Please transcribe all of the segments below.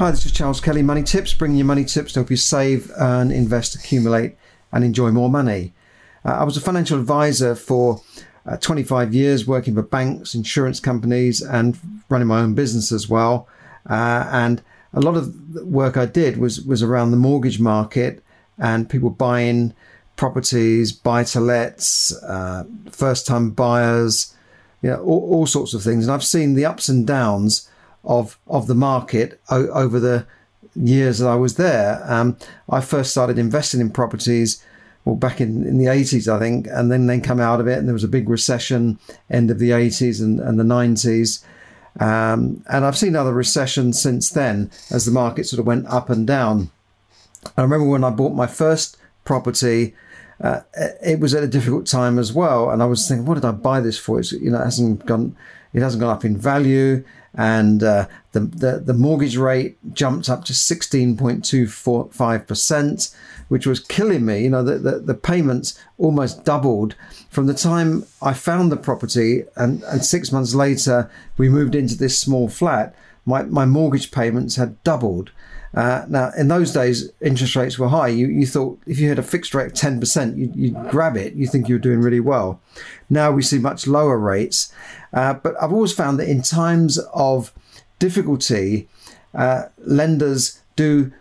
Hi, this is Charles Kelly, Money Tips, bringing you money tips to help you save, earn, invest, accumulate, and enjoy more money. Uh, I was a financial advisor for uh, 25 years, working for banks, insurance companies, and running my own business as well. Uh, and a lot of the work I did was was around the mortgage market and people buying properties, buy to lets, uh, first time buyers, you know, all, all sorts of things. And I've seen the ups and downs of of the market o- over the years that I was there. Um, I first started investing in properties well back in, in the 80s I think and then then come out of it and there was a big recession end of the 80s and, and the 90s um, and I've seen other recessions since then as the market sort of went up and down. I remember when I bought my first property uh, it was at a difficult time as well and I was thinking what did I buy this for it's you know it hasn't gone it hasn't gone up in value and uh, the, the, the mortgage rate jumped up to 16.25%, which was killing me. You know, the, the, the, payments almost doubled from the time I found the property, and, and six months later, we moved into this small flat. My, my mortgage payments had doubled. Uh, now, in those days, interest rates were high. You, you thought if you had a fixed rate of 10%, you'd, you'd grab it. You think you were doing really well. Now we see much lower rates. Uh, but I've always found that in times of difficulty, uh, lenders do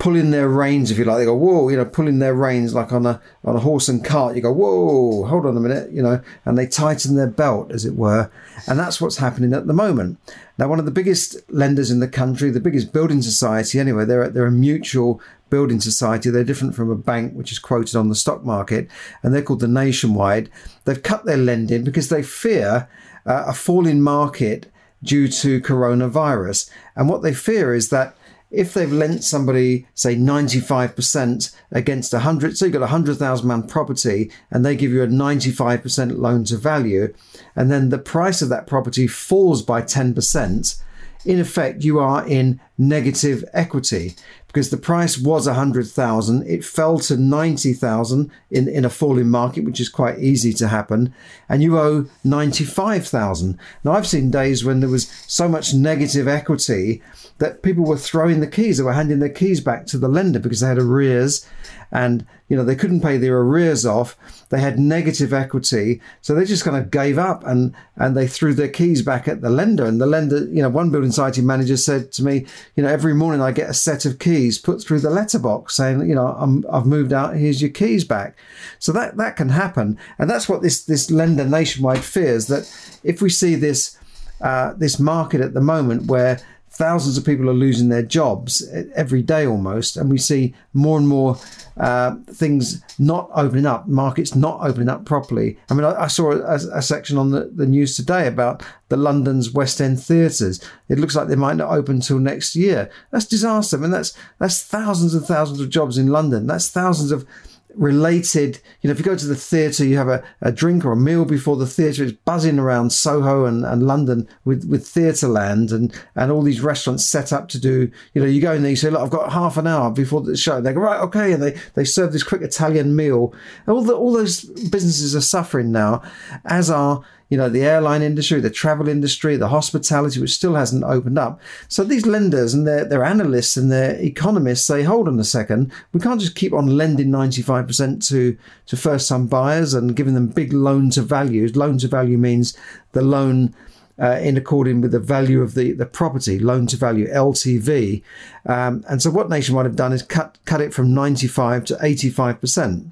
pull in their reins, if you like. They go, whoa, you know, pulling their reins like on a on a horse and cart. You go, whoa, hold on a minute, you know, and they tighten their belt, as it were. And that's what's happening at the moment. Now, one of the biggest lenders in the country, the biggest building society, anyway, they're they're a mutual building society. They're different from a bank, which is quoted on the stock market, and they're called the Nationwide. They've cut their lending because they fear uh, a falling market due to coronavirus. And what they fear is that if they've lent somebody, say, 95% against 100, so you've got a 100,000 pound property and they give you a 95% loan to value, and then the price of that property falls by 10%, in effect, you are in negative equity because the price was 100,000. It fell to 90,000 in, in a falling market, which is quite easy to happen. And you owe 95,000. Now, I've seen days when there was so much negative equity that people were throwing the keys. They were handing their keys back to the lender because they had arrears and you know they couldn't pay their arrears off they had negative equity so they just kind of gave up and and they threw their keys back at the lender and the lender you know one building society manager said to me you know every morning i get a set of keys put through the letterbox saying you know I'm, i've moved out here's your keys back. So that that can happen. And that's what this this lender nationwide fears that if we see this uh, this market at the moment where thousands of people are losing their jobs every day almost, and we see more and more uh, things not opening up, markets not opening up properly. I mean, I, I saw a, a, section on the, the news today about the London's West End theatres. It looks like they might not open until next year. That's disaster. I mean, that's that's thousands and thousands of jobs in London. That's thousands of related. You know, if you go to the theatre, you have a, a drink or a meal before the theatre. It's buzzing around Soho and, and London with, with Theatreland and, and all these restaurants set up to do, you know, you go in there, you say, look, I've got half an hour before the show. They go, right, okay. And they, they serve this quick Italian meal. all, the, all those businesses are suffering now, as are you know, the airline industry, the travel industry, the hospitality, which still hasn't opened up. So these lenders and their, their analysts and their economists say, hold on a second, we can't just keep on lending 95% to, to first time buyers and giving them big loan to values. Loan to value means the loan uh, in according with the value of the, the property, loan to value, LTV. Um, and so what Nationwide have done is cut, cut it from 95 to 85%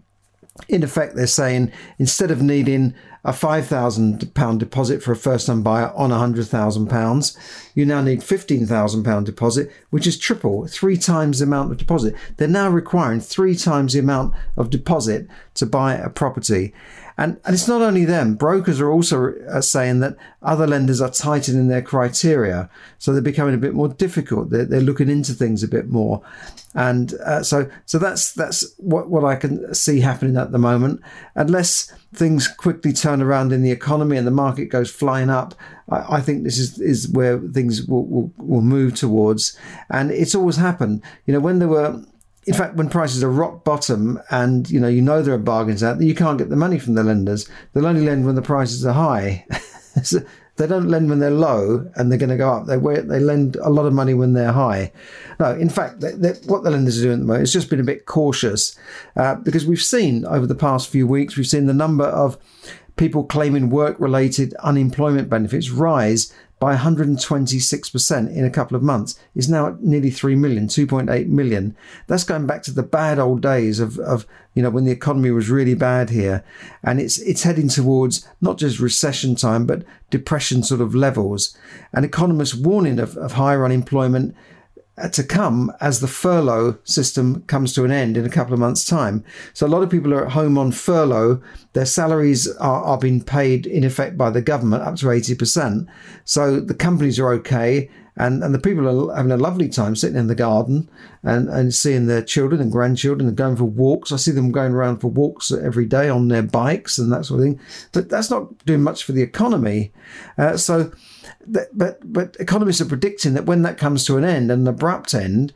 in effect, they're saying instead of needing a £5,000 deposit for a first time buyer on a £100,000, you now need £15,000 deposit, which is triple, three times the amount of deposit. They're now requiring three times the amount of deposit to buy a property. And, and it's not only them, brokers are also uh, saying that other lenders are tightening their criteria. So they're becoming a bit more difficult. They're, they're looking into things a bit more. And uh, so so that's that's what, what I can see happening at the moment. Unless things quickly turn around in the economy and the market goes flying up, I, I think this is, is where things will, will, will move towards. And it's always happened. You know, when there were in fact, when prices are rock bottom and you know you know there are bargains out there, you can't get the money from the lenders. They'll only lend when the prices are high. so they don't lend when they're low and they're going to go up. They they lend a lot of money when they're high. No, in fact, they, they, what the lenders are doing at the moment is just been a bit cautious uh, because we've seen over the past few weeks we've seen the number of people claiming work-related unemployment benefits rise by 126% in a couple of months is now at nearly 3 million 2.8 million. That's going back to the bad old days of, of you know when the economy was really bad here. And it's it's heading towards not just recession time but depression sort of levels. And economists warning of, of higher unemployment Uh, to come as the furlough system comes to an end in a couple of months' time. So a lot of people are at home on furlough. Their salaries are, are being paid in effect by the government up to 80%. So the companies are okay. And, and the people are having a lovely time sitting in the garden and, and seeing their children and grandchildren and going for walks. I see them going around for walks every day on their bikes and that sort of thing. But that's not doing much for the economy. Uh, so but but economists are predicting that when that comes to an end, an abrupt end,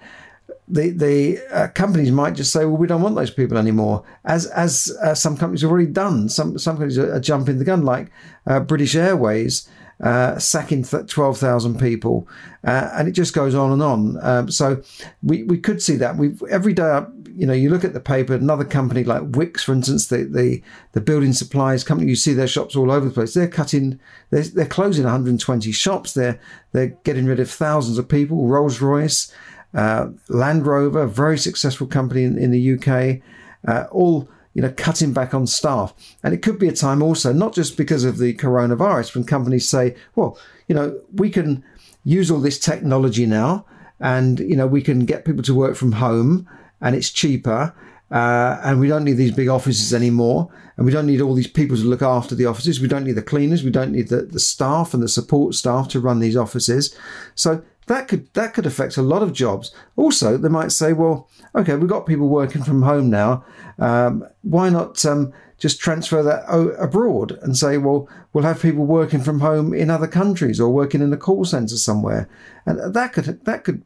the the uh, companies might just say, well, we don't want those people anymore, as as uh, some companies have already done. Some some companies are, are jumping the gun, like uh, British Airways. Uh, sacking 12,000 people, uh, and it just goes on and on. Um, so we, we could see that. We every day you know, you look at the paper, another company like Wickes, for instance, the, the, the building supplies company, you see their shops all over the place. They're cutting, they're, they're closing 120 shops. They're, they're getting rid of thousands of people. Rolls Royce, uh, Land Rover, very successful company in, in the UK, uh, all, you know, cutting back on staff. And it could be a time also, not just because of the coronavirus, when companies say, well, you know, we can use all this technology now and, you know, we can get people to work from home and it's cheaper. Uh, and we don't need these big offices anymore. And we don't need all these people to look after the offices. We don't need the cleaners. We don't need the, the staff and the support staff to run these offices. So that could that could affect a lot of jobs. Also, they might say, well, okay, we've got people working from home now. Um, why not um, just transfer that abroad and say, well, we'll have people working from home in other countries or working in a call center somewhere, and that could that could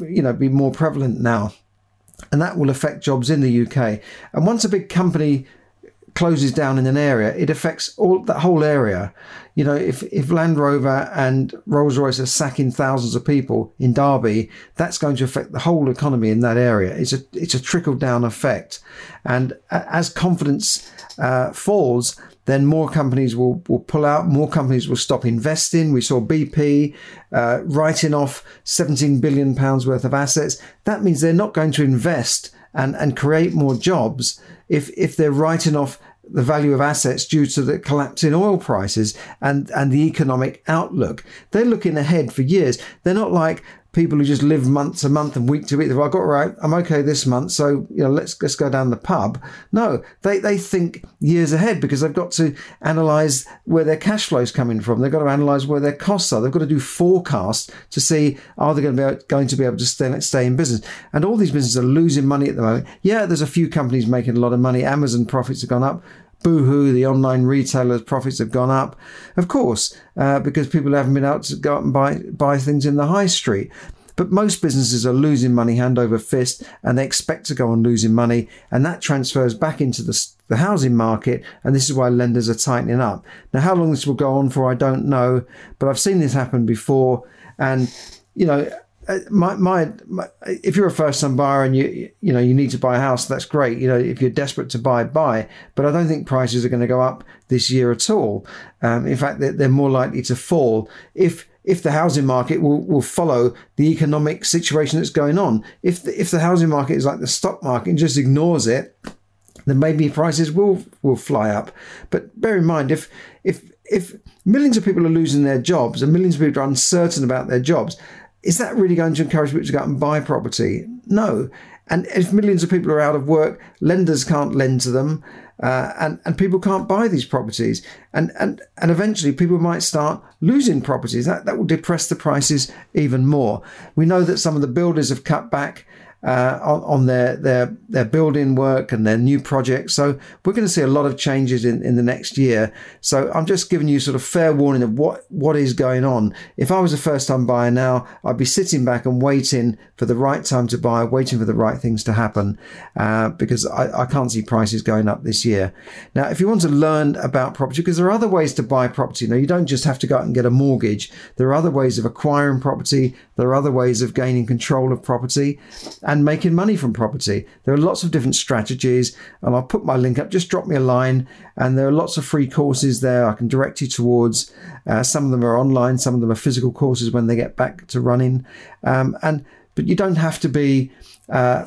you know be more prevalent now and that will affect jobs in the UK. And once a big company closes down in an area, it affects all that whole area. You know, if, if Land Rover and Rolls Royce are sacking thousands of people in Derby, that's going to affect the whole economy in that area. It's a it's a trickle down effect, and as confidence uh, falls, then more companies will, will pull out, more companies will stop investing. We saw BP uh, writing off 17 billion pounds worth of assets. That means they're not going to invest and, and create more jobs if, if they're writing off the value of assets due to the collapse in oil prices and, and the economic outlook. They're looking ahead for years. They're not like, people who just live month to month and week to week. I got right. I'm okay this month, so you know, let's let's go down the pub. No, they they think years ahead because they've got to analyze where their cash flow is coming from. They've got to analyze where their costs are. They've got to do forecasts to see are they going to be able, going to be able to stay, stay in business. And all these businesses are losing money at the moment. Yeah, there's a few companies making a lot of money. Amazon profits have gone up. Boohoo, the online retailers' profits have gone up, of course, uh, because people haven't been able to go out and buy buy things in the high street. But most businesses are losing money hand over fist, and they expect to go on losing money, and that transfers back into the the housing market, and this is why lenders are tightening up. Now, how long this will go on for, I don't know, but I've seen this happen before, and you know my, my, my, if you're a first time buyer and you you know you need to buy a house that's great. You know if you're desperate to buy buy. But i don't think prices are going to go up this year at all. Um, in fact they're, they're more likely to fall if if the housing market will, will follow the economic situation that's going on. If the, if the housing market is like the stock market and just ignores it then maybe prices will will fly up. But bear in mind if if if millions of people are losing their jobs and millions of people are uncertain about their jobs is that really going to encourage people to go out and buy property? No. And if millions of people are out of work, lenders can't lend to them. uh, and and people can't buy these properties, and and and eventually people might start losing properties. That that will depress the prices even more. We know that some of the builders have cut back uh, on, on, their, their their building work and their new projects. So we're going to see a lot of changes in, in the next year. So I'm just giving you sort of fair warning of what what is going on. If I was a first time buyer now, I'd be sitting back and waiting for the right time to buy, waiting for the right things to happen, uh, because I, I can't see prices going up this year. Now, if you want to learn about property, because there are other ways to buy property. Now, you don't just have to go out and get a mortgage. There are other ways of acquiring property. There are other ways of gaining control of property and making money from property. There are lots of different strategies, and I'll put my link up. Just drop me a line, and there are lots of free courses there I can direct you towards. Uh, some of them are online, some of them are physical courses when they get back to running. Um, and but you don't have to be uh,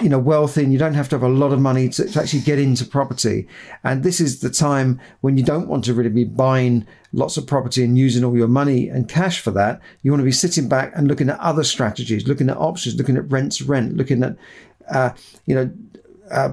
you know wealthy and you don't have to have a lot of money to, to, actually get into property and this is the time when you don't want to really be buying lots of property and using all your money and cash for that you want to be sitting back and looking at other strategies looking at options looking at rents rent looking at uh, you know uh,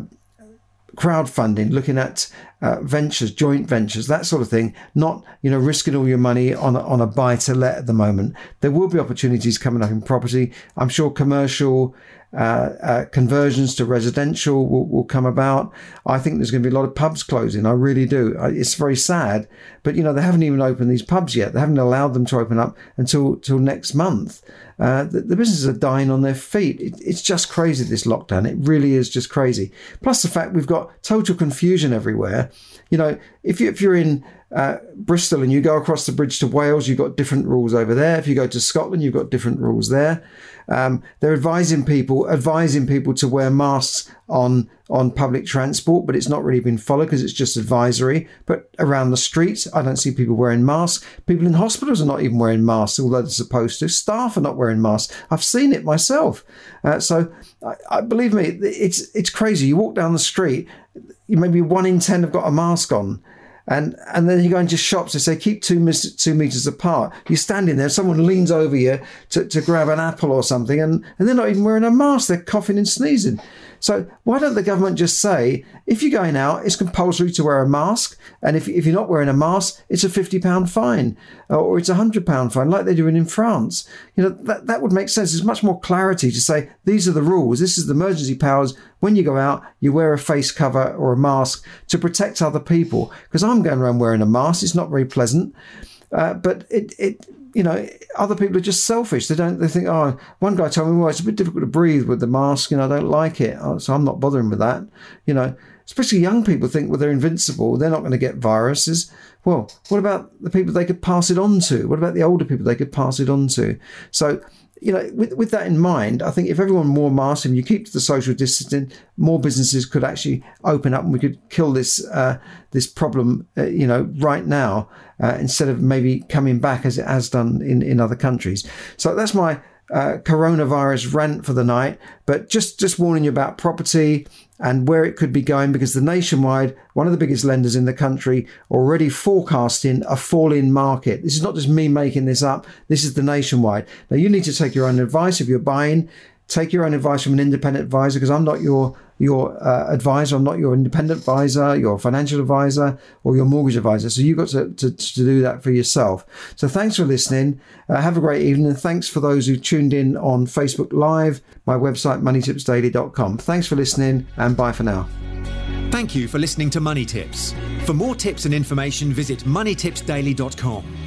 crowdfunding, looking at uh, ventures, joint ventures, that sort of thing, not, you know, risking all your money on a, on a buy to let at the moment. There will be opportunities coming up in property. I'm sure commercial uh, uh, conversions to residential will, will come about. I think there's going to be a lot of pubs closing. I really do. It's very sad, but you know they haven't even opened these pubs yet. They haven't allowed them to open up until until next month. Uh, the, the, businesses are dying on their feet. It, it's just crazy this lockdown. It really is just crazy. Plus the fact we've got total confusion everywhere. You know, if you if you're in uh, Bristol and you go across the bridge to Wales, you've got different rules over there. If you go to Scotland, you've got different rules there. Um, they're advising people, advising people to wear masks on on public transport, but it's not really been followed because it's just advisory. But around the streets, I don't see people wearing masks. People in hospitals are not even wearing masks, although they're supposed to. Staff are not wearing masks. I've seen it myself. Uh, so, I, I, believe me, it's it's crazy. You walk down the street, maybe one in ten have got a mask on. And and then you go into shops. They say keep two two meters apart. You're standing there. Someone leans over you to, to grab an apple or something, and, and they're not even wearing a mask. They're coughing and sneezing. So why don't the government just say, if you're going out, it's compulsory to wear a mask, and if, if you're not wearing a mask, it's a fifty pound fine, or it's a hundred pound fine, like they're doing in France. You know that that would make sense. There's much more clarity to say these are the rules. This is the emergency powers. When you go out, you wear a face cover or a mask to protect other people. Because I'm going around wearing a mask. It's not very pleasant. Uh, but it, it you know, other people are just selfish. They don't. They think, oh, one guy told me, well, it's a bit difficult to breathe with the mask. and I don't like it, oh, so I'm not bothering with that. You know, especially young people think, well, they're invincible. They're not going to get viruses. Well, what about the people they could pass it on to? What about the older people they could pass it on to? So you know, with, with that in mind, I think if everyone wore masks and you keep to the social distancing, more businesses could actually open up and we could kill this uh, this problem, uh, you know, right now uh, instead of maybe coming back as it has done in, in other countries. So that's my uh, coronavirus rant for the night. But just just warning you about property and where it could be going because the nationwide, one of the biggest lenders in the country, already forecasting a fall in market. This is not just me making this up. This is the nationwide. Now you need to take your own advice if you're buying. Take your own advice from an independent advisor because I'm not your your uh, advisor. I'm not your independent advisor, your financial advisor, or your mortgage advisor. So you've got to, to, to do that for yourself. So thanks for listening. Uh, have a great evening. And thanks for those who tuned in on Facebook Live, my website, moneytipsdaily.com. Thanks for listening and bye for now. Thank you for listening to Money Tips. For more tips and information, visit moneytipsdaily.com.